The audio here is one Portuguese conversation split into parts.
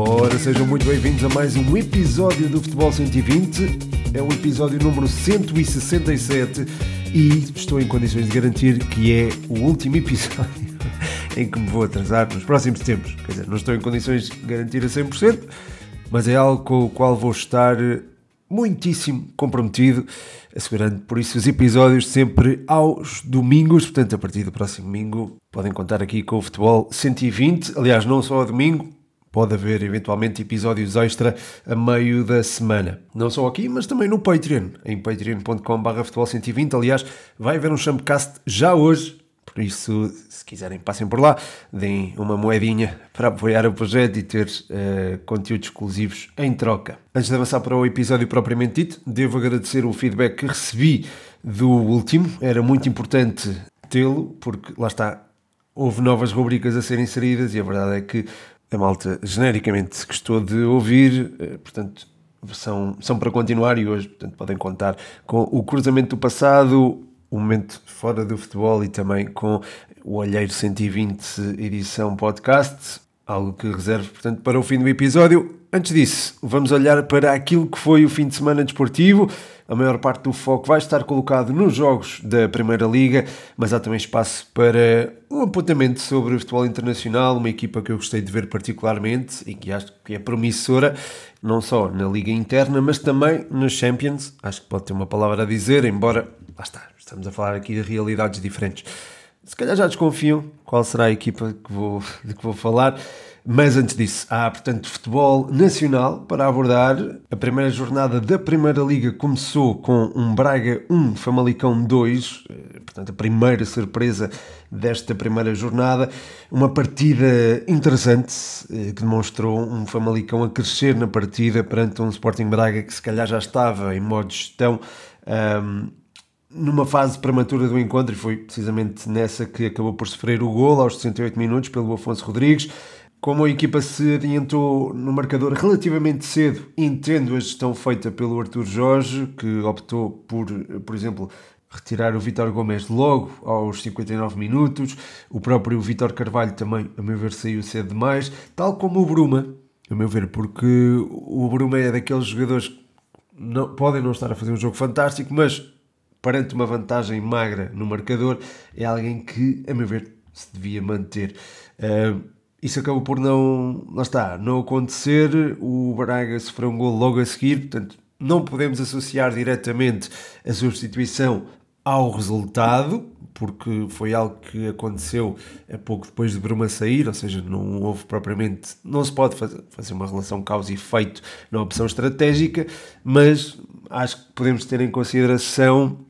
Ora, sejam muito bem-vindos a mais um episódio do Futebol 120. É o episódio número 167 e estou em condições de garantir que é o último episódio em que me vou atrasar nos próximos tempos. Quer dizer, não estou em condições de garantir a 100%, mas é algo com o qual vou estar muitíssimo comprometido, assegurando por isso os episódios sempre aos domingos. Portanto, a partir do próximo domingo podem contar aqui com o Futebol 120. Aliás, não só ao domingo, pode haver eventualmente episódios extra a meio da semana. Não só aqui, mas também no Patreon, em patreon.com.br futebol 120. Aliás, vai haver um Champcast já hoje, por isso, se quiserem, passem por lá, deem uma moedinha para apoiar o projeto e ter uh, conteúdos exclusivos em troca. Antes de avançar para o episódio propriamente dito, devo agradecer o feedback que recebi do último. Era muito importante tê-lo, porque lá está, houve novas rubricas a serem inseridas e a verdade é que a malta genericamente gostou de ouvir, eh, portanto, são, são para continuar e hoje portanto, podem contar com o cruzamento do passado, o momento fora do futebol e também com o Olheiro 120 edição podcast, algo que reservo, portanto, para o fim do episódio. Antes disso, vamos olhar para aquilo que foi o fim de semana desportivo. A maior parte do foco vai estar colocado nos jogos da Primeira Liga, mas há também espaço para um apontamento sobre o futebol internacional, uma equipa que eu gostei de ver particularmente e que acho que é promissora, não só na Liga Interna, mas também nos Champions. Acho que pode ter uma palavra a dizer, embora, lá está, estamos a falar aqui de realidades diferentes. Se calhar já desconfiam qual será a equipa que vou, de que vou falar. Mas antes disso, há, portanto, futebol nacional para abordar. A primeira jornada da Primeira Liga começou com um Braga 1, Famalicão 2, eh, portanto, a primeira surpresa desta primeira jornada. Uma partida interessante eh, que demonstrou um Famalicão a crescer na partida perante um Sporting Braga que se calhar já estava em modo gestão. Um, numa fase prematura do encontro, e foi precisamente nessa que acabou por sofrer o gol aos 68 minutos pelo Afonso Rodrigues. Como a equipa se adiantou no marcador relativamente cedo, entendo a gestão feita pelo Arthur Jorge, que optou por, por exemplo, retirar o Vitor Gomes logo aos 59 minutos. O próprio Vitor Carvalho também, a meu ver, saiu cedo demais, tal como o Bruma, a meu ver, porque o Bruma é daqueles jogadores que não, podem não estar a fazer um jogo fantástico, mas perante uma vantagem magra no marcador, é alguém que, a meu ver, se devia manter. Uh, isso acabou por não, lá está, não acontecer. O Braga sofreu um gol logo a seguir, portanto, não podemos associar diretamente a substituição ao resultado, porque foi algo que aconteceu a pouco depois de Bruma sair, ou seja, não houve propriamente, não se pode fazer uma relação causa e efeito na opção estratégica, mas acho que podemos ter em consideração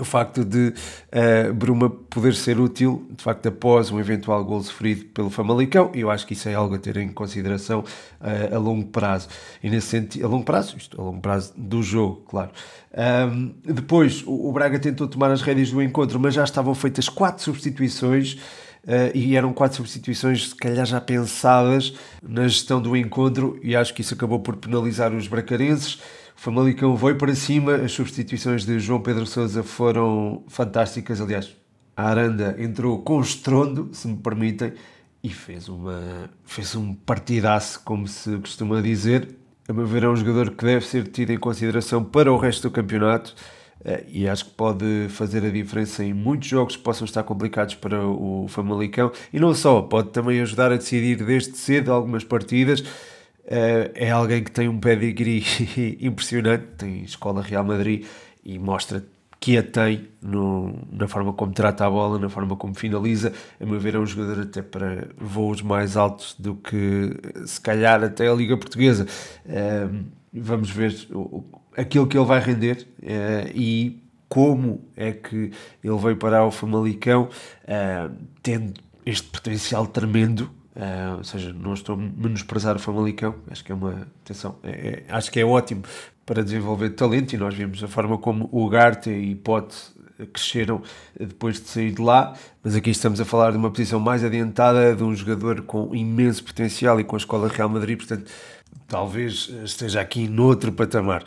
o facto de uh, Bruma poder ser útil, de facto, após um eventual gol sofrido pelo Famalicão, e eu acho que isso é algo a ter em consideração uh, a longo prazo. E nesse sentido, a longo prazo, isto, a longo prazo do jogo, claro. Um, depois, o, o, Braga tentou tomar as rédeas do encontro, mas já estavam feitas quatro substituições. Uh, e eram quatro substituições, se calhar já pensadas na gestão do encontro, e acho que isso acabou por penalizar os bracarenses. Famalicão foi para cima, as substituições de João Pedro Sousa foram fantásticas. Aliás, a Aranda entrou com estrondo, se me permitem, e fez, uma, fez um partidaço, como se costuma dizer. A meu ver, é um jogador que deve ser tido em consideração para o resto do campeonato eh, e acho que pode fazer a diferença em muitos jogos que possam estar complicados para o Famalicão. E não só, pode também ajudar a decidir desde cedo algumas partidas é alguém que tem um pedigree impressionante, tem escola Real Madrid e mostra que a tem no, na forma como trata a bola, na forma como finaliza. A meu ver, é um jogador até para voos mais altos do que se calhar até a Liga Portuguesa. Uh, vamos ver o, aquilo que ele vai render uh, e como é que ele veio parar o Famalicão, tendo este potencial tremendo Uh, ou seja, não estou a menosprezar o Famalicão, acho que é uma atenção, é, é, acho que é ótimo para desenvolver talento e nós vimos a forma como o Garte e Pote cresceram depois de sair de lá, mas aqui estamos a falar de uma posição mais adiantada, de um jogador com imenso potencial e com a escola Real Madrid, portanto, talvez esteja aqui noutro patamar.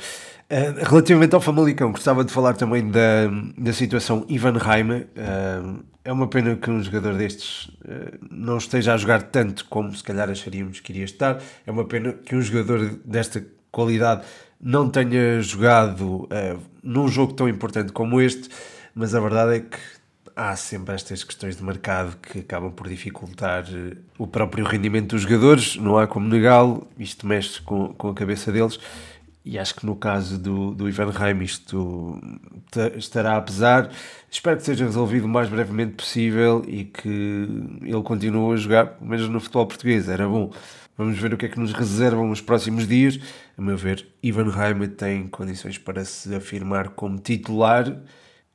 Uh, relativamente ao Famalicão, gostava de falar também da, da situação Ivan Reimer. Uh, é uma pena que um jogador destes uh, não esteja a jogar tanto como se calhar acharíamos que iria estar. É uma pena que um jogador desta qualidade não tenha jogado num jogo tão importante como este, mas a verdade é que há sempre estas questões de mercado que acabam por dificultar o próprio rendimento dos jogadores, não há como negá-lo, isto mexe com, com a cabeça deles e acho que no caso do, do Ivan Reim isto estará a pesar. Espero que seja resolvido o mais brevemente possível e que ele continue a jogar, pelo menos no futebol português. Era bom. Vamos ver o que é que nos reservam nos próximos dias. A meu ver, Ivan Reim tem condições para se afirmar como titular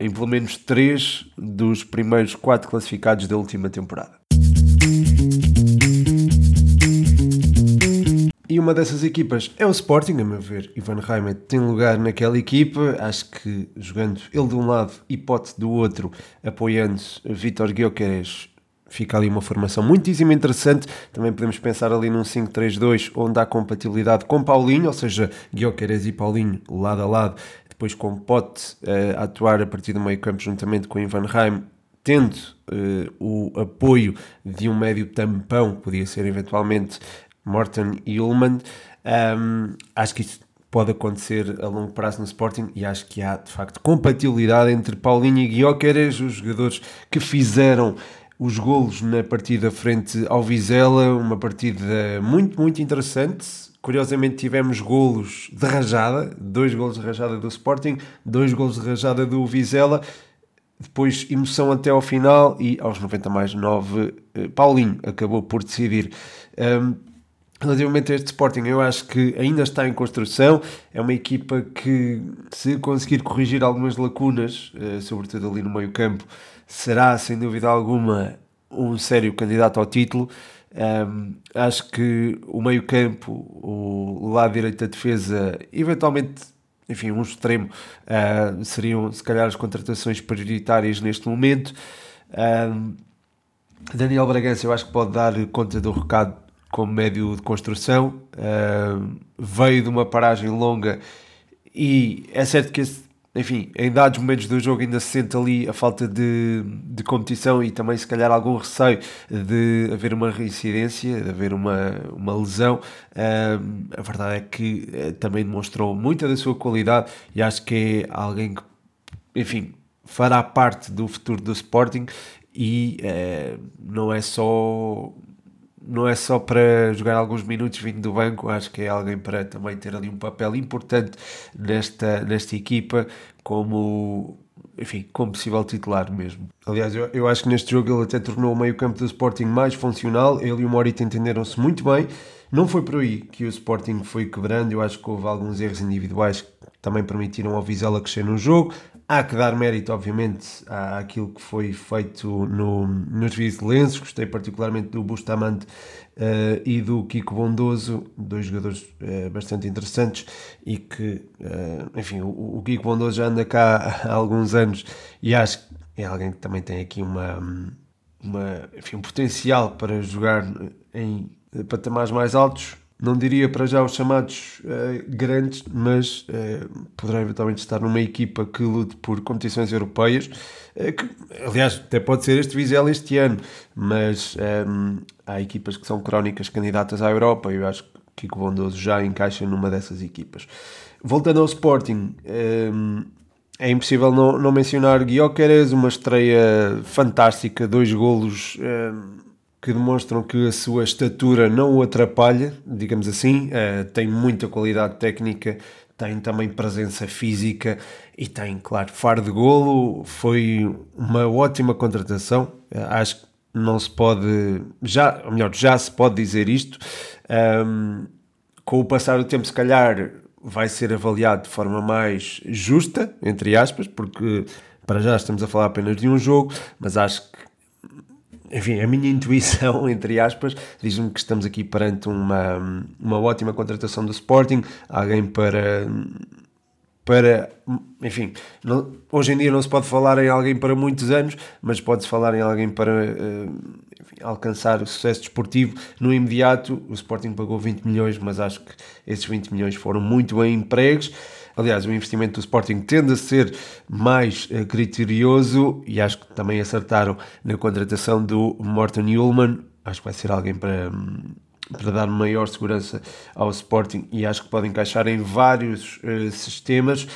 em pelo menos três dos primeiros quatro classificados da última temporada. E uma dessas equipas é o Sporting, a meu ver. Ivan Reimer tem lugar naquela equipa. Acho que jogando ele de um lado e Pote do outro, apoiando Vitor Guioqueres, fica ali uma formação muitíssimo interessante. Também podemos pensar ali num 5-3-2, onde há compatibilidade com Paulinho, ou seja, Guioqueres e Paulinho lado a lado, depois com Pote uh, a atuar a partir do meio campo juntamente com Ivan Reimer, tendo uh, o apoio de um médio tampão, podia ser eventualmente Morton e Ullman. Um, acho que isso pode acontecer a longo prazo no Sporting e acho que há de facto compatibilidade entre Paulinho e Guioqueres, os jogadores que fizeram os golos na partida frente ao Vizela, uma partida muito, muito interessante. Curiosamente tivemos golos de rajada, dois golos de rajada do Sporting, dois golos de rajada do Vizela, depois emoção até ao final e aos 90 mais 9 eh, Paulinho acabou por decidir. Um, Relativamente a este Sporting, eu acho que ainda está em construção. É uma equipa que, se conseguir corrigir algumas lacunas, eh, sobretudo ali no meio-campo, será sem dúvida alguma um sério candidato ao título. Um, acho que o meio-campo, o lado direito da defesa, eventualmente, enfim, um extremo, uh, seriam se calhar as contratações prioritárias neste momento. Um, Daniel Bragança, eu acho que pode dar conta do recado como médio de construção, uh, veio de uma paragem longa e é certo que, esse, enfim, em dados momentos do jogo ainda se sente ali a falta de, de competição e também se calhar algum receio de haver uma reincidência, de haver uma, uma lesão. Uh, a verdade é que uh, também demonstrou muita da sua qualidade e acho que é alguém que, enfim, fará parte do futuro do Sporting e não é só não é só para jogar alguns minutos vindo do banco, acho que é alguém para também ter ali um papel importante nesta, nesta equipa, como enfim, como possível titular mesmo. Aliás, eu, eu acho que neste jogo ele até tornou o meio-campo do Sporting mais funcional. Ele e o Morita entenderam-se muito bem. Não foi por aí que o Sporting foi quebrando. Eu acho que houve alguns erros individuais que também permitiram ao Vizela crescer no jogo. Há que dar mérito, obviamente, àquilo que foi feito no, nos vizelenses. Gostei particularmente do Bustamante uh, e do Kiko Bondoso, dois jogadores uh, bastante interessantes e que, uh, enfim, o, o, Kiko Bondoso já anda cá há alguns anos e acho que é alguém que também tem aqui uma, uma, enfim, um potencial para jogar em patamares mais altos não diria para já os chamados uh, grandes, mas uh, poderá eventualmente estar numa equipa que lute por competições europeias, uh, que, aliás, até pode ser este Vizela este ano, mas um, há equipas que são crónicas candidatas à Europa e eu acho que Kiko Bondoso já encaixa numa dessas equipas. Voltando ao Sporting, um, é impossível não, não mencionar Guioqueres, uma estreia fantástica, dois golos. Um, que demonstram que a sua estatura não o atrapalha, digamos assim, uh, tem muita qualidade técnica, tem também presença física e tem, claro, faro de golo. Foi uma ótima contratação. Uh, acho que não se pode, já, ou melhor, já se pode dizer isto. Um, com o passar do tempo, se calhar, vai ser avaliado de forma mais justa, entre aspas, porque para já estamos a falar apenas de um jogo, mas acho que enfim, a minha intuição, entre aspas, diz-me que estamos aqui perante uma, uma ótima contratação do Sporting, alguém para. Para, enfim, não, hoje em dia não se pode falar em alguém para muitos anos, mas pode-se falar em alguém para uh, enfim, alcançar o sucesso desportivo. No imediato, o Sporting pagou 20 milhões, mas acho que esses 20 milhões foram muito bem empregos. Aliás, o investimento do Sporting tende a ser mais uh, criterioso e acho que também acertaram na contratação do Morten Ullman. Acho que vai ser alguém para, para dar maior segurança ao Sporting e acho que pode encaixar em vários uh, sistemas.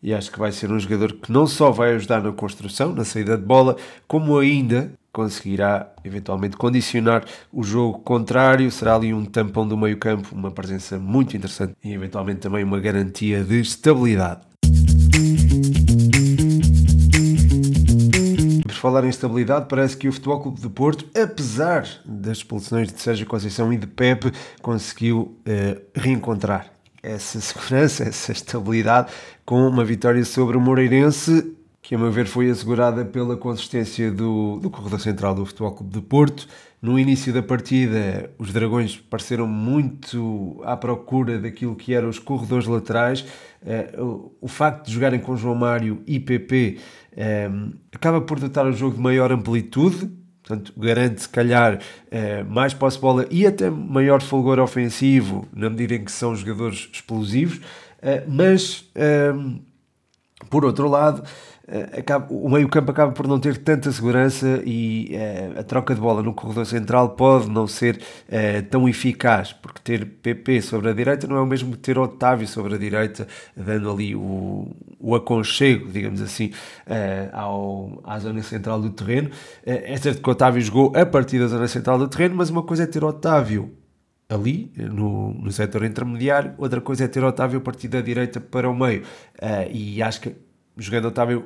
E acho que vai ser um jogador que não só vai ajudar na construção, na saída de bola, como ainda conseguirá eventualmente condicionar o jogo contrário. Será ali um tampão do meio-campo, uma presença muito interessante e eventualmente também uma garantia de estabilidade. Falar em estabilidade, parece que o Futebol Clube de Porto, apesar das expulsões de Sérgio Conceição e de Pepe, conseguiu uh, reencontrar essa segurança, essa estabilidade com uma vitória sobre o Moreirense que a meu ver foi assegurada pela consistência do, do corredor central do Futebol Clube de Porto. No início da partida, os Dragões pareceram muito à procura daquilo que eram os corredores laterais. Uh, o, facto de jogarem com João Mário e PP eh, acaba por dotar o jogo de maior amplitude, portanto, garante, se calhar, uh, mais posse-bola e até maior fulgor ofensivo, na medida em que são jogadores explosivos, mas, por outro lado, eh, acaba, o meio-campo acaba por não ter tanta segurança e uh, a troca de bola no corredor central pode não ser uh, tão eficaz, porque ter PP sobre a direita não é o mesmo que ter Otávio sobre a direita, dando ali o, o aconchego, digamos assim, uh, ao, à zona central do terreno. é certo que Otávio jogou a partir da zona central do terreno, mas uma coisa é ter Otávio ali no, no setor intermediário, outra coisa é ter Otávio a partir da direita para o meio. e acho que jogando Otávio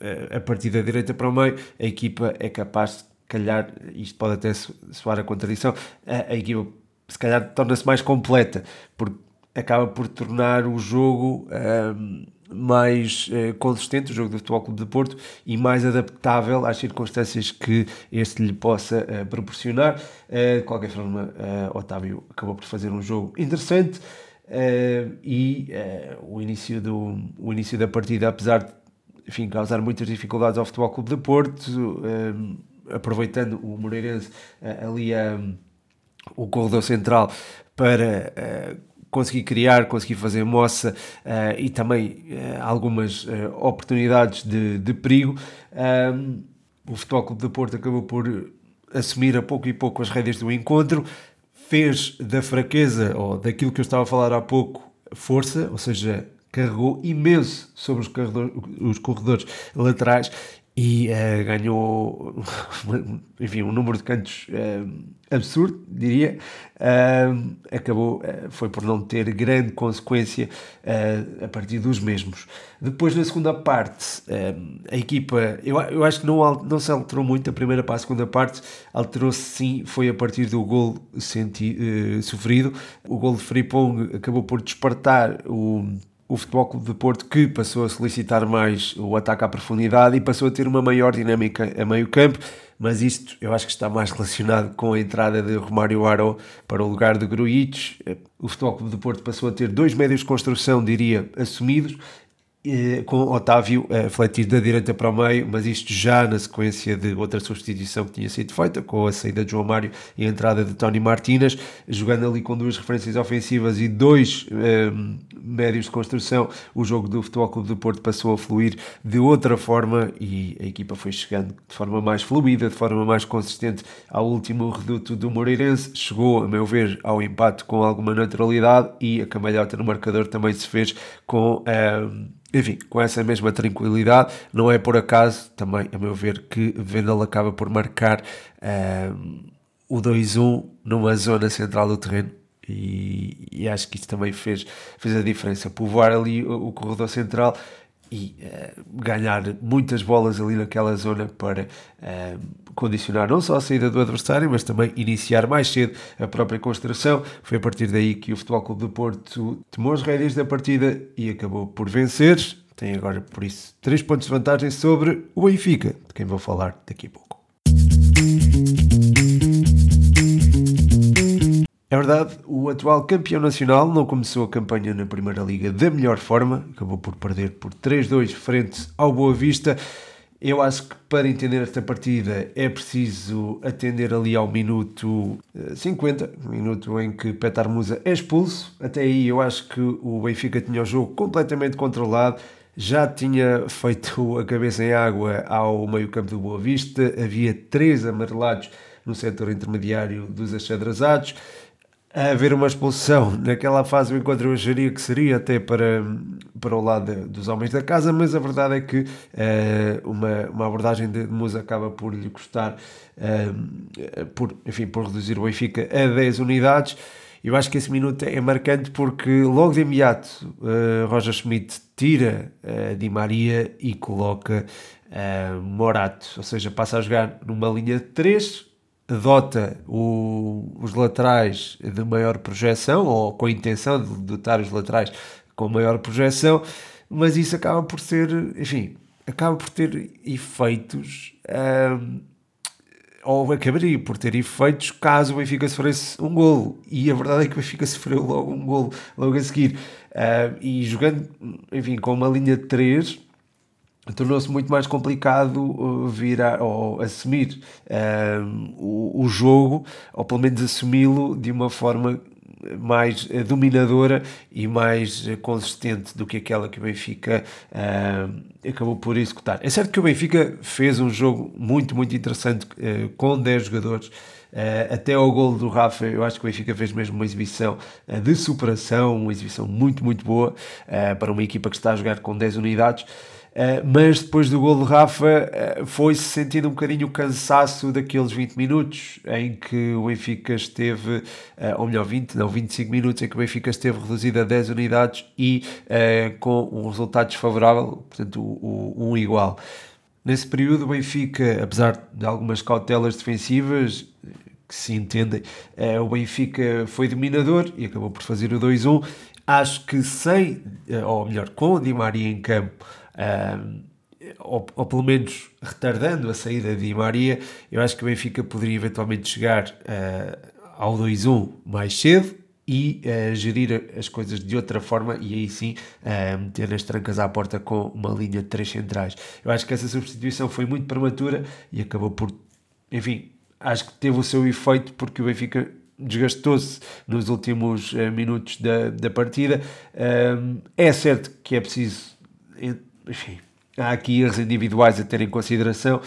eh, a partir da direita para o meio, a equipa é capaz de calhar, isto pode até soar a contradição, a, a equipa se calhar torna-se mais completa, porque acaba por tornar o jogo um, ehm, mais uh, consistente, o jogo do Futebol Clube de Porto, e mais adaptável às circunstâncias que este lhe possa uh, proporcionar. Uh, de qualquer forma, Otávio acabou por fazer um jogo interessante. Uh, e uh, o, início do, o início da partida, apesar de enfim, causar muitas dificuldades ao Futebol Clube de Porto, uh, aproveitando o Moreirense ali o corredor central para conseguir criar, conseguir fazer moça e também algumas oportunidades de, de perigo. o Futebol Clube de Porto acabou por assumir a pouco e pouco as rédeas do encontro, fez da fraqueza, ou daquilo que eu estava a falar há pouco, força, ou seja, carregou imenso sobre os, os corredores laterais e uh, ganhou enfim, um número de cantos uh, absurdo, diria. Uh, acabou, foi por não ter grande consequência a partir dos mesmos. Depois, na segunda parte, a equipa, eu, eu acho que não, não se alterou muito a primeira para a segunda parte, alterou-se sim, foi a partir do gol senti, sofrido. O gol de Fripong acabou por despertar o o Futebol Clube de Porto que passou a solicitar mais o ataque à profundidade e passou a ter uma maior dinâmica a meio campo, mas isto eu acho que está mais relacionado com a entrada de Romário Aro para o lugar de Gruitch. O Futebol Clube de Porto passou a ter dois médios de construção, diria, assumidos com Otávio a fletir da direita para o meio, mas isto já na sequência de outra substituição que tinha sido feita, com a saída de João Mário e a entrada de Tony Martínez, jogando ali com duas referências ofensivas e dois ehm, médios de construção, o jogo do Futebol Clube do Porto passou a fluir de outra forma e a equipa foi chegando de forma mais fluida, de forma mais consistente ao último reduto do Moreirense, chegou, a meu ver, ao empate com alguma naturalidade e a camalhota no marcador também se fez com... Ehm, enfim, com essa mesma tranquilidade, não é por acaso, também, a meu ver, que Vendel acaba por marcar um, o 2-1 numa zona central do terreno. E, e, acho que isso também fez, fez a diferença. Povoar ali o, o corredor central e uh, ganhar muitas bolas ali naquela zona para uh, condicionar não só a saída do adversário, mas também iniciar mais cedo a própria construção. Foi a partir daí que o Futebol Clube do Porto tomou as rédeas da partida e acabou por vencer. Tem agora, por isso, três pontos de vantagem sobre o Benfica, de quem vou falar daqui a pouco. É verdade, o atual campeão nacional não começou a campanha na Primeira Liga da melhor forma, acabou por perder por 3-2 frente ao Boa Vista Eu acho que para entender esta partida é preciso atender ali ao minuto 50, eh, minuto em que Petar Musa é expulso. Até aí eu acho que o Benfica tinha o jogo completamente controlado, já tinha feito a cabeça em água ao meio-campo do Boa Vista, havia três amarelados no setor intermediário dos achadrezados a haver uma expulsão naquela fase, o encontro eu acharia que seria até para, para o lado dos homens da casa, mas a verdade é que uh, uma, uma abordagem de Musa acaba por lhe custar, uh, por, enfim, por reduzir o Benfica a 10 unidades. Eu acho que esse minuto é marcante porque logo de imediato uh, Roger Schmidt tira uh, Di Maria e coloca uh, Morato, ou seja, passa a jogar numa linha de 3, adota o, os laterais de maior projeção, ou com a intenção de dotar os laterais com maior projeção, mas isso acaba por ser, enfim, acaba por ter efeitos, um, ou acabaria por ter efeitos caso o Benfica sofresse um golo. E a verdade é que o Benfica sofreu logo um golo logo a seguir. Uh, e jogando, enfim, com uma linha de 3 tornou-se muito mais complicado uh, vir a, ou assumir uh, o, o, jogo, ou pelo menos assumi-lo de uma forma mais uh, dominadora e mais uh, consistente do que aquela que o Benfica uh, acabou por executar. É certo que o Benfica fez um jogo muito, muito interessante com 10 jogadores. até ao gol do Rafa, eu acho que o Benfica fez mesmo uma exibição de superação, uma exibição muito, muito boa para uma equipa que está a jogar com 10 unidades. Uh, mas depois do gol de Rafa uh, foi-se sentindo um bocadinho o cansaço daqueles 20 minutos em que o Benfica esteve, uh, ou melhor, 20, não, 25 minutos em que o Benfica esteve reduzido a 10 unidades e com um resultado desfavorável, portanto, o, um igual. Nesse período, o Benfica, apesar de algumas cautelas defensivas, que se entendem, o Benfica foi dominador e acabou por fazer o 2-1. Acho que sem, ou melhor, com o Di Maria em campo, uh, ou, ou, pelo menos retardando a saída de Maria, eu acho que o Benfica poderia eventualmente chegar uh, ao 2-1 mais cedo e uh, gerir as coisas de outra forma e aí sim uh, meter as trancas à porta com uma linha de três centrais. Eu acho que essa substituição foi muito prematura e acabou por, enfim, acho que teve o seu efeito porque o Benfica desgastou-se nos últimos uh, minutos da, da partida. é certo que é preciso enfim, há aqui erros individuais a ter em consideração,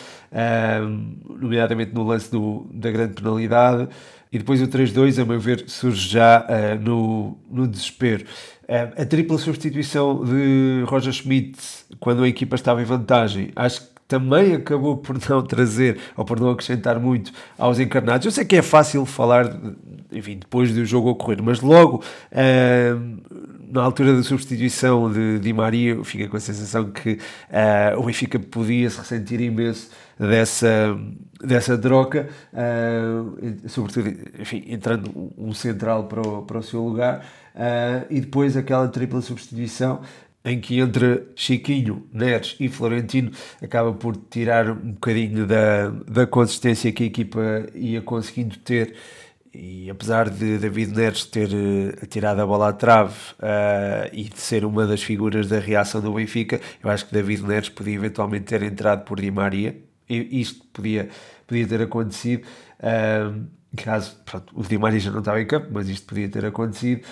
nomeadamente no lance do, da grande penalidade. E depois o 3-2, a meu ver, surge já uh, no, no desespero. Uh, a tripla substituição de Roger Schmidt, quando a equipa estava em vantagem, acho que também acabou por não trazer ou por não acrescentar muito aos encarnados. Eu sei que é fácil falar, enfim, depois do jogo ocorrer, mas logo uh, na altura da substituição de Di Maria, eu fiquei com a sensação que uh, o Benfica podia se ressentir imenso dessa, dessa troca, uh, sobretudo, enfim, entrando um central para o, para o seu lugar, uh, e depois aquela tripla substituição em que entre Chiquinho, Neres e Florentino acaba por tirar um bocadinho da, da consistência que a equipa ia conseguindo ter e apesar de David Neres ter uh, tirado a bola à trave uh, e de ser uma das figuras da reação do Benfica, eu acho que David Neres podia eventualmente ter entrado por Di Maria. E isto podia, podia ter acontecido. Uh, caso pronto, o Di Maria já não estava em campo, mas isto podia ter acontecido.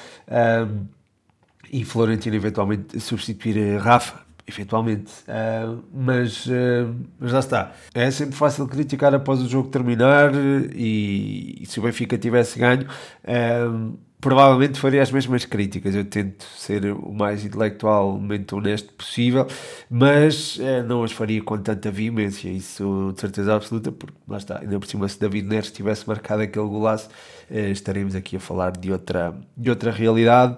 E Florentino eventualmente substituir Rafa eventualmente. Uh, mas, uh, mas lá está. É sempre fácil criticar após o jogo terminar e, e se o Benfica tivesse ganho, uh, provavelmente faria as mesmas críticas. Eu tento ser o mais intelectualmente honesto possível, mas não as faria com tanta veemência, isso de certeza absoluta, porque lá está, ainda por cima se David Neres tivesse marcado aquele golaço, estaremos aqui a falar de outra, de outra realidade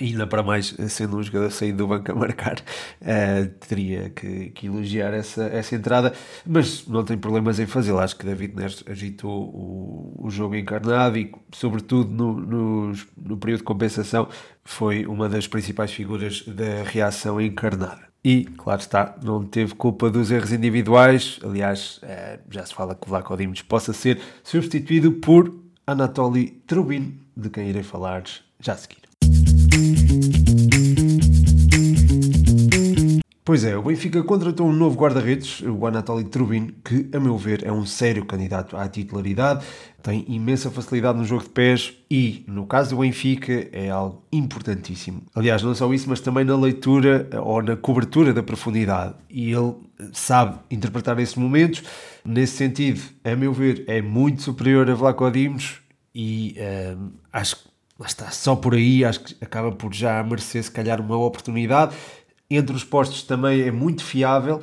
ainda para mais, sendo um jogador saído do banco a marcar, uh, teria que, que, elogiar essa, essa entrada, mas não tem problemas em fazê-lo. Acho que David Neres agitou o, o jogo encarnado e, sobretudo, no, no, no período de compensação, foi uma das principais figuras da reação encarnada. E, claro está, não teve culpa dos erros individuais. Aliás, uh, já se fala que o Vlaco Dimos possa ser substituído por Anatoly Trubin, de quem irei falar já a seguir. Pois é, o Benfica contratou um novo guarda-redes, o Anatoly Trubin, que, a meu ver, é um sério candidato à titularidade, tem imensa facilidade no jogo de pés e, no caso do Benfica, é algo importantíssimo. Aliás, não só isso, mas também na leitura ou na cobertura da profundidade. E ele sabe interpretar esses momentos. Nesse sentido, a meu ver, é muito superior a Vlaco Dimos e hum, acho que lá está, só por aí acho que acaba por já merecer se calhar uma oportunidade entre os postos também é muito fiável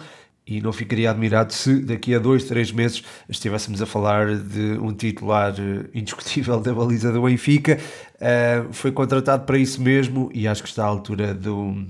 e não ficaria admirado se daqui a dois, três meses estivéssemos a falar de um titular eh, indiscutível da baliza do Benfica. Uh, foi contratado para isso mesmo e acho que está à altura do,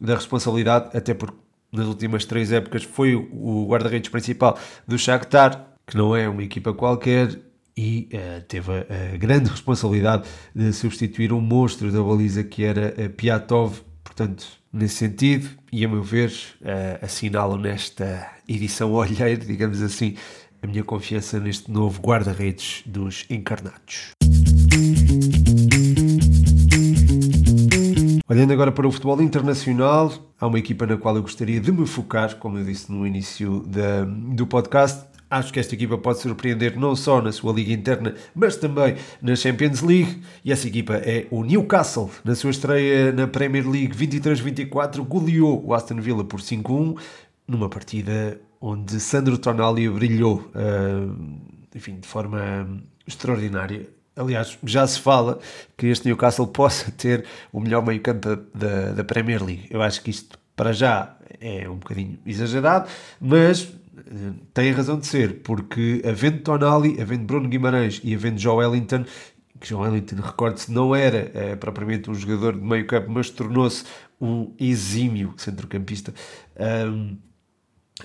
da responsabilidade, até porque nas últimas três épocas foi o guarda-redes principal do Shakhtar, que não é uma equipa qualquer, e uh, teve a, a, grande responsabilidade de substituir um monstro da baliza que era Piatov. Portanto, nesse sentido e, a meu ver, uh, assinalo nesta edição olheiro, digamos assim, a minha confiança neste novo guarda-redes dos encarnados. Olhando agora para o futebol internacional, há uma equipa na qual eu gostaria de me focar, como eu disse no início da, do podcast, Acho que esta equipa pode surpreender não só na sua liga interna, mas também na Champions League. E essa equipa é o Newcastle. Na sua estreia na Premier League 23-24, goleou o Aston Villa por 5-1, numa partida onde Sandro Tonali brilhou, uh, enfim, de forma extraordinária. Aliás, já se fala que este Newcastle possa ter o melhor meio-campo da, da Premier League. Eu acho que isto, para já, é um bocadinho exagerado, mas tem razão de ser, porque havendo Tonali, havendo Bruno Guimarães e havendo Joe Wellington, que Joe Wellington, recorde-se, não era é, propriamente um jogador de meio campo, mas tornou-se um exímio centrocampista. Um,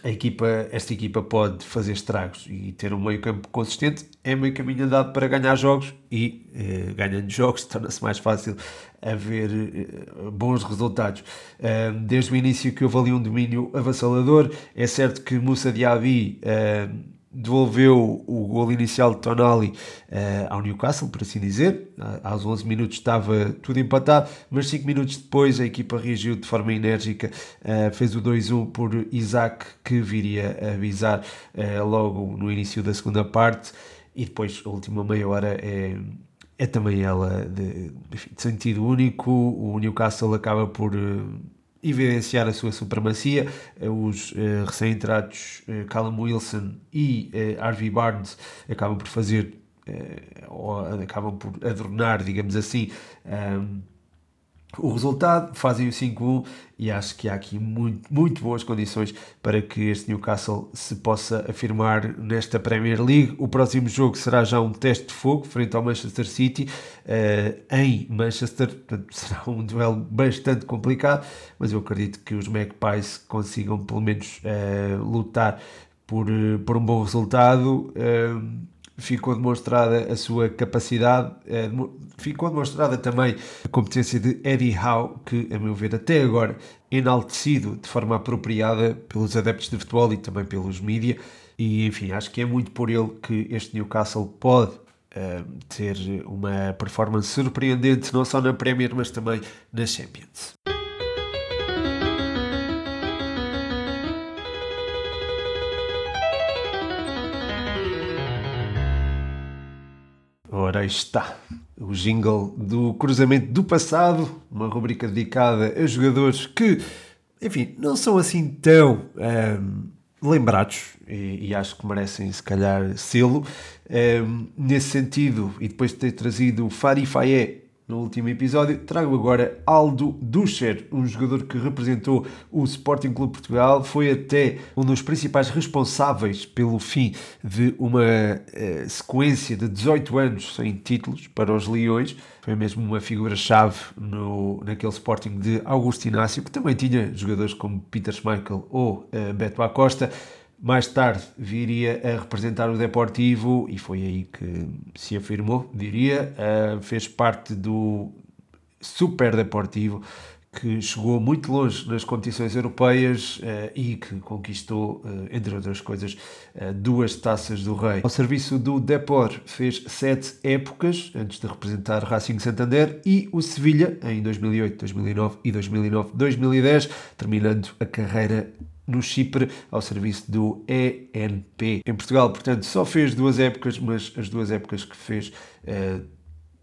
a equipa, esta equipa pode fazer estragos e ter um meio campo consistente é meio caminho andado para ganhar jogos e eh, ganhando jogos torna-se mais fácil haver eh, bons resultados. Uh, desde o início que houve ali um domínio avassalador, é certo que Moussa Diaby uh, devolveu o gol inicial de Tonali uh, ao Newcastle, por assim dizer. Aos 11 minutos estava tudo empatado, mas 5 minutos depois a equipa reagiu de forma enérgica, uh, fez o 2-1 por Isaac, que viria a avisar uh, logo no início da segunda parte, e depois a última meia hora é, é também ela de, de sentido único. O Newcastle acaba por evidenciar a sua supremacia. Eh, os uh, recém-entrados uh, Callum Wilson e uh, Harvey Barnes acabam por fazer, ou acabam por adornar, digamos assim, um, o resultado, fazem o 5-1 e acho que há aqui muito, muito boas condições para que este Newcastle se possa afirmar nesta Premier League. O próximo jogo será já um teste de fogo frente ao Manchester City uh, em Manchester, portanto será um duelo bastante complicado, mas eu acredito que os Magpies consigam pelo menos uh, lutar por, uh, por um bom resultado ficou demonstrada a sua capacidade, eh, ficou demonstrada também a competência de Eddie Howe, que, a meu ver, até agora enaltecido de forma apropriada pelos adeptos de futebol e também pelos mídia. E, enfim, acho que é muito por ele que este Newcastle pode uh, ter uma performance surpreendente, não só na Premier, mas também na Champions. Ora, está o jingle do Cruzamento do Passado, uma rubrica dedicada a jogadores que, enfim, não são assim tão um, lembrados e, e, acho que merecem, se calhar, selo. Um, nesse sentido, e depois de ter trazido o Fari Faye no último episódio, trago agora Aldo Duscher, um jogador que representou o Sporting Clube Portugal, foi até um dos principais responsáveis pelo fim de uma uh, sequência de 18 anos sem títulos para os Leões. Foi mesmo uma figura-chave no, naquele Sporting de Augusto Inácio, que também tinha jogadores como Peter Schmeichel ou uh, Beto Acosta. Mais tarde viria a representar o Deportivo e foi aí que se afirmou, diria. Uh, fez parte do Super Deportivo que chegou muito longe nas competições europeias uh, e que conquistou, uh, entre outras coisas, uh, duas taças do Rei. Ao serviço do Depor fez sete épocas antes de representar Racing Santander e o Sevilha em 2008, 2009 e 2009-2010, terminando a carreira no Chipre ao serviço do ENP. Em Portugal, portanto, só fez duas épocas, mas as duas épocas que fez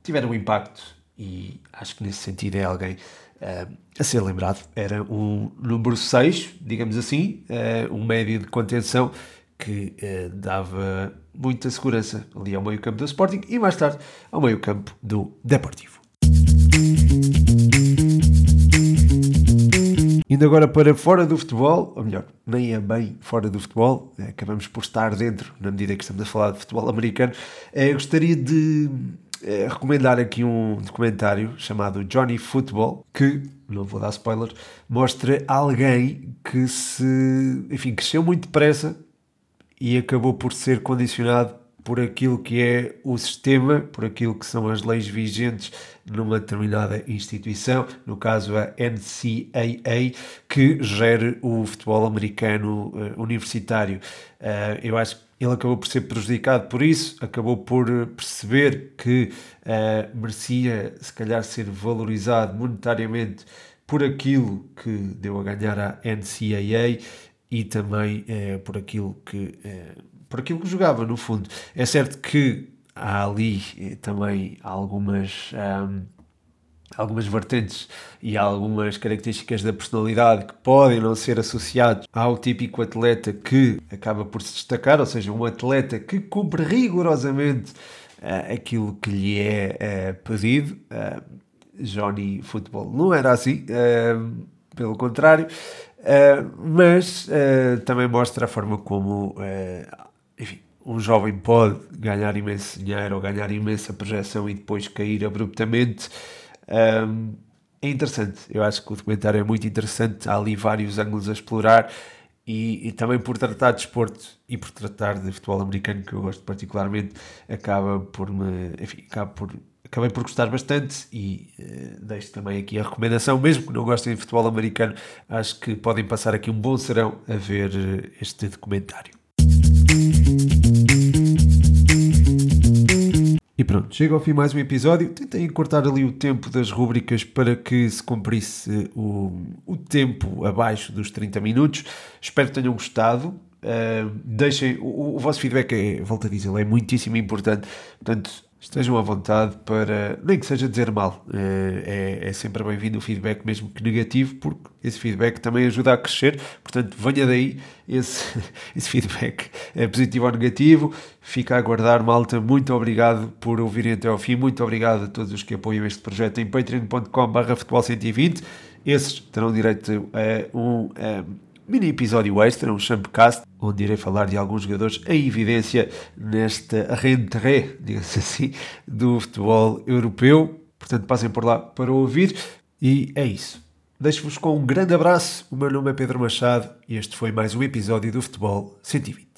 tiveram um impacto e acho que nesse sentido é alguém uh, a ser lembrado. Era um número 6, digamos assim, uh, um médio de contenção que uh, dava muita segurança ali ao meio campo do Sporting e mais tarde ao meio campo do Deportivo. Indo agora para fora do futebol, ou melhor, nem é bem fora do futebol, acabamos por estar dentro na medida que estamos a falar de futebol americano. gostaria de é, recomendar aqui um documentário chamado Johnny Football, que, não vou dar spoiler, mostra alguém que se, enfim, cresceu muito depressa e acabou por ser condicionado por aquilo que é o sistema, por aquilo que são as leis vigentes numa determinada instituição, no caso a NCAA, que gere o futebol americano uh, universitário. Uh, eu acho que ele acabou por ser prejudicado por isso, acabou por perceber que uh, merecia, se calhar, ser valorizado monetariamente por aquilo que deu a ganhar à NCAA e também por aquilo que por aquilo que jogava no fundo. É certo que há ali também algumas um, algumas vertentes e algumas características da personalidade que podem não ser associados ao típico atleta que acaba por se destacar, ou seja, um atleta que cumpre rigorosamente uh, aquilo que lhe é uh, pedido. Uh, Johnny Football não era assim, pelo contrário, mas também mostra a forma como, enfim, um jovem pode ganhar imenso dinheiro ou ganhar imensa projeção e depois cair abruptamente. Um, é interessante, eu acho que o documentário é muito interessante, há ali vários ângulos a explorar e, e, também por tratar de esporte e por tratar de futebol americano, que eu gosto particularmente, acaba por me. Enfim, acaba por, acabei por gostar bastante e uh, deixo também aqui a recomendação, mesmo que não gostem de futebol americano, acho que podem passar aqui um bom serão a ver eh, este documentário. Pronto, chega ao fim mais um episódio. Tentei cortar ali o tempo das rúbricas para que se cumprisse o, o tempo abaixo dos 30 minutos. Espero que tenham gostado. Uh, deixem o, o, vosso feedback, é, volto a dizer, é muitíssimo importante. Portanto, estejam à vontade para, nem que seja dizer mal, é, é, é sempre bem-vindo o feedback, mesmo que negativo, porque esse feedback também ajuda a crescer, portanto venha daí esse, esse feedback é positivo ou negativo, fica a aguardar. Malta, muito obrigado por ouvirem até ao fim, muito obrigado a todos os que apoiam este projeto em patreon.com futebol 120 esses terão direito a um... A, mini episódio extra, um Champcast, onde irei falar de alguns jogadores em evidência nesta rentrée, digamos assim, do futebol europeu. Portanto, passem por lá para ouvir. E é isso. Deixo-vos com um grande abraço. O meu nome é Pedro Machado e este foi mais um episódio do Futebol 120.